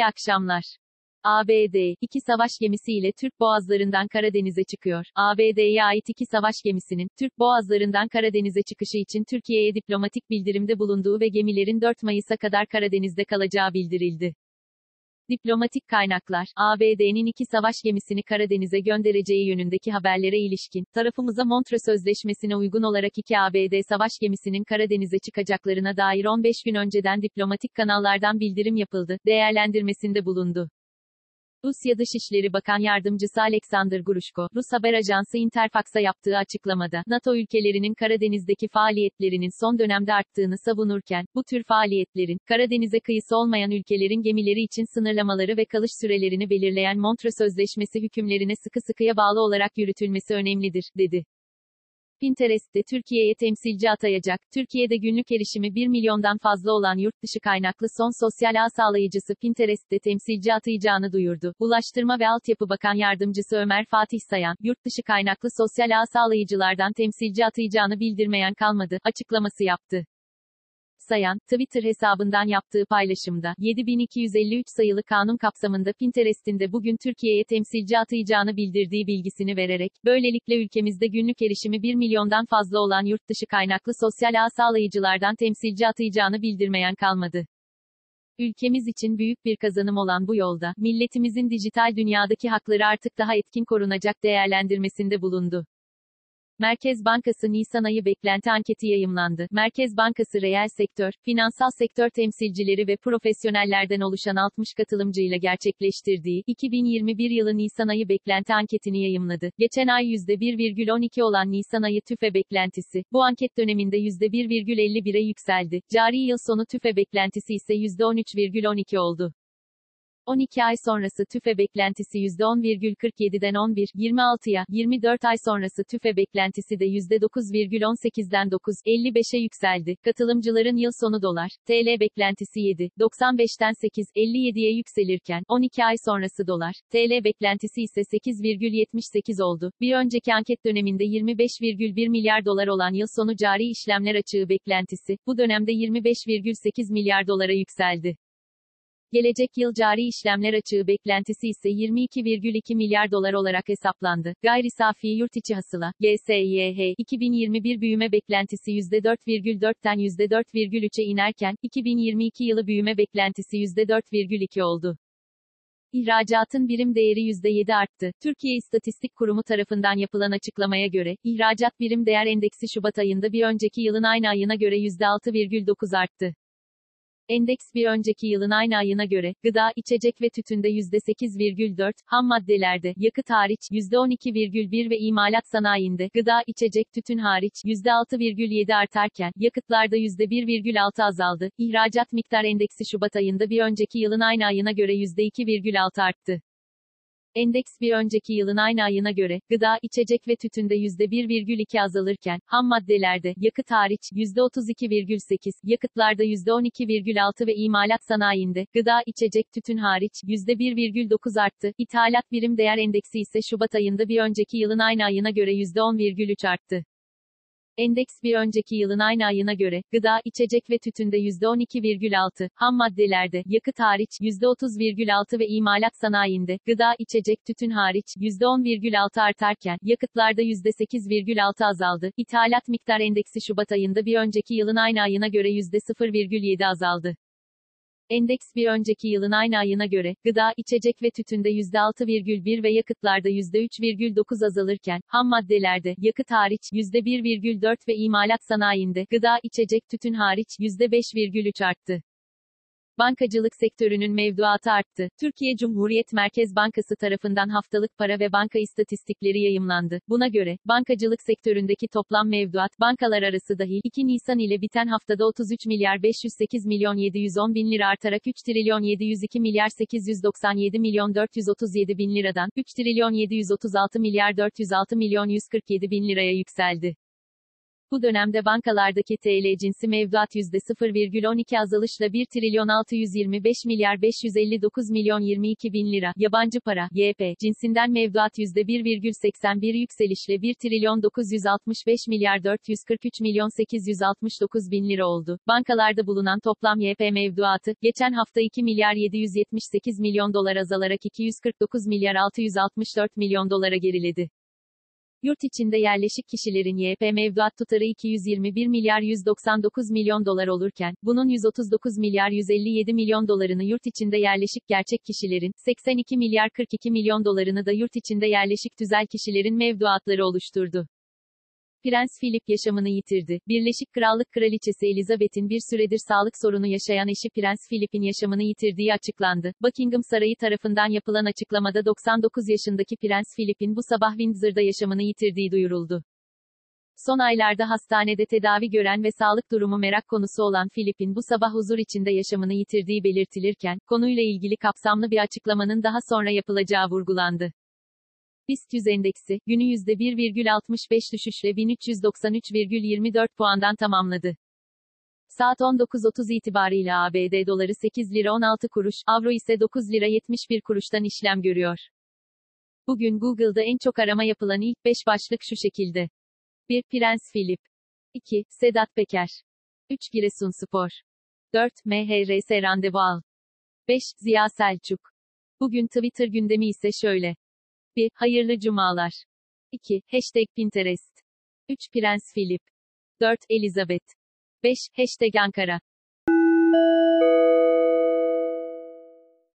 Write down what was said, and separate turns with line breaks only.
İyi akşamlar. ABD, iki savaş gemisiyle Türk boğazlarından Karadeniz'e çıkıyor. ABD'ye ait iki savaş gemisinin, Türk boğazlarından Karadeniz'e çıkışı için Türkiye'ye diplomatik bildirimde bulunduğu ve gemilerin 4 Mayıs'a kadar Karadeniz'de kalacağı bildirildi. Diplomatik kaynaklar, ABD'nin iki savaş gemisini Karadeniz'e göndereceği yönündeki haberlere ilişkin, tarafımıza Montreux Sözleşmesi'ne uygun olarak iki ABD savaş gemisinin Karadeniz'e çıkacaklarına dair 15 gün önceden diplomatik kanallardan bildirim yapıldı, değerlendirmesinde bulundu. Rusya Dışişleri Bakan Yardımcısı Alexander Grushko, Rus haber ajansı Interfax'a yaptığı açıklamada, NATO ülkelerinin Karadeniz'deki faaliyetlerinin son dönemde arttığını savunurken, bu tür faaliyetlerin, Karadeniz'e kıyısı olmayan ülkelerin gemileri için sınırlamaları ve kalış sürelerini belirleyen Montreux Sözleşmesi hükümlerine sıkı sıkıya bağlı olarak yürütülmesi önemlidir, dedi. Pinterest'te Türkiye'ye temsilci atayacak, Türkiye'de günlük erişimi 1 milyondan fazla olan yurt dışı kaynaklı son sosyal ağ sağlayıcısı Pinterest'te temsilci atayacağını duyurdu. Ulaştırma ve Altyapı Bakan Yardımcısı Ömer Fatih Sayan, yurt dışı kaynaklı sosyal ağ sağlayıcılardan temsilci atayacağını bildirmeyen kalmadı, açıklaması yaptı. Sayan, Twitter hesabından yaptığı paylaşımda, 7253 sayılı kanun kapsamında Pinterest'in de bugün Türkiye'ye temsilci atayacağını bildirdiği bilgisini vererek, böylelikle ülkemizde günlük erişimi 1 milyondan fazla olan yurt dışı kaynaklı sosyal ağ sağlayıcılardan temsilci atayacağını bildirmeyen kalmadı. Ülkemiz için büyük bir kazanım olan bu yolda, milletimizin dijital dünyadaki hakları artık daha etkin korunacak değerlendirmesinde bulundu. Merkez Bankası Nisan ayı beklenti anketi yayımlandı. Merkez Bankası reel sektör, finansal sektör temsilcileri ve profesyonellerden oluşan 60 katılımcıyla gerçekleştirdiği 2021 yılı Nisan ayı beklenti anketini yayımladı. Geçen ay %1,12 olan Nisan ayı tüfe beklentisi, bu anket döneminde %1,51'e yükseldi. Cari yıl sonu tüfe beklentisi ise %13,12 oldu. 12 ay sonrası tüfe beklentisi %10,47'den 11,26'ya, 24 ay sonrası tüfe beklentisi de %9,18'den 9,55'e yükseldi. Katılımcıların yıl sonu dolar, TL beklentisi 7,95'ten 8,57'ye yükselirken, 12 ay sonrası dolar, TL beklentisi ise 8,78 oldu. Bir önceki anket döneminde 25,1 milyar dolar olan yıl sonu cari işlemler açığı beklentisi, bu dönemde 25,8 milyar dolara yükseldi. Gelecek yıl cari işlemler açığı beklentisi ise 22,2 milyar dolar olarak hesaplandı. Gayri safi yurt içi hasıla, GSYH, 2021 büyüme beklentisi %4,4'ten %4,3'e inerken, 2022 yılı büyüme beklentisi %4,2 oldu. İhracatın birim değeri %7 arttı. Türkiye İstatistik Kurumu tarafından yapılan açıklamaya göre, ihracat birim değer endeksi Şubat ayında bir önceki yılın aynı ayına göre %6,9 arttı. Endeks bir önceki yılın aynı ayına göre, gıda, içecek ve tütünde %8,4, ham maddelerde, yakıt hariç, %12,1 ve imalat sanayinde, gıda, içecek, tütün hariç, %6,7 artarken, yakıtlarda %1,6 azaldı. İhracat miktar endeksi Şubat ayında bir önceki yılın aynı ayına göre %2,6 arttı. Endeks bir önceki yılın aynı ayına göre, gıda, içecek ve tütünde %1,2 azalırken, ham maddelerde, yakıt hariç, %32,8, yakıtlarda %12,6 ve imalat sanayinde, gıda, içecek, tütün hariç, %1,9 arttı. İthalat birim değer endeksi ise Şubat ayında bir önceki yılın aynı ayına göre %10,3 arttı. Endeks bir önceki yılın aynı ayına göre, gıda, içecek ve tütünde %12,6, ham maddelerde, yakıt hariç, %30,6 ve imalat sanayinde, gıda, içecek, tütün hariç, %10,6 artarken, yakıtlarda %8,6 azaldı. İthalat miktar endeksi Şubat ayında bir önceki yılın aynı ayına göre %0,7 azaldı. Endeks bir önceki yılın aynı ayına göre, gıda, içecek ve tütünde %6,1 ve yakıtlarda %3,9 azalırken, ham maddelerde, yakıt hariç, %1,4 ve imalat sanayinde, gıda, içecek, tütün hariç, %5,3 arttı. Bankacılık sektörünün mevduatı arttı. Türkiye Cumhuriyet Merkez Bankası tarafından haftalık para ve banka istatistikleri yayımlandı. Buna göre, bankacılık sektöründeki toplam mevduat, bankalar arası dahil, 2 Nisan ile biten haftada 33 milyar 508 milyon 710 bin lira artarak 3 trilyon 702 milyar 897 milyon 437 bin liradan, 3 trilyon 736 milyar 406 milyon 147 bin liraya yükseldi. Bu dönemde bankalardaki TL cinsi mevduat %0,12 azalışla 1 trilyon 625 milyar 559 milyon 22 bin lira, yabancı para, YP, cinsinden mevduat %1,81 yükselişle 1 trilyon 965 milyar 443 milyon 869 bin lira oldu. Bankalarda bulunan toplam YP mevduatı, geçen hafta 2 milyar 778 milyon dolar azalarak 249 milyar 664 milyon dolara geriledi. Yurt içinde yerleşik kişilerin YP mevduat tutarı 221 milyar 199 milyon dolar olurken, bunun 139 milyar 157 milyon dolarını yurt içinde yerleşik gerçek kişilerin, 82 milyar 42 milyon dolarını da yurt içinde yerleşik tüzel kişilerin mevduatları oluşturdu. Prens Philip yaşamını yitirdi. Birleşik Krallık Kraliçesi Elizabeth'in bir süredir sağlık sorunu yaşayan eşi Prens Philip'in yaşamını yitirdiği açıklandı. Buckingham Sarayı tarafından yapılan açıklamada 99 yaşındaki Prens Philip'in bu sabah Windsor'da yaşamını yitirdiği duyuruldu. Son aylarda hastanede tedavi gören ve sağlık durumu merak konusu olan Philip'in bu sabah huzur içinde yaşamını yitirdiği belirtilirken, konuyla ilgili kapsamlı bir açıklamanın daha sonra yapılacağı vurgulandı. BIST 100 endeksi, günü %1,65 düşüşle 1393,24 puandan tamamladı. Saat 19.30 itibariyle ABD doları 8 lira 16 kuruş, avro ise 9 lira 71 kuruştan işlem görüyor. Bugün Google'da en çok arama yapılan ilk 5 başlık şu şekilde. 1. Prens Philip. 2. Sedat Peker. 3. Giresunspor. 4. MHRS randevu al. 5. Ziya Selçuk. Bugün Twitter gündemi ise şöyle. 1. Hayırlı cumalar. 2. Hashtag Pinterest. 3. Prens Philip. 4. Elizabeth. 5. Hashtag Ankara.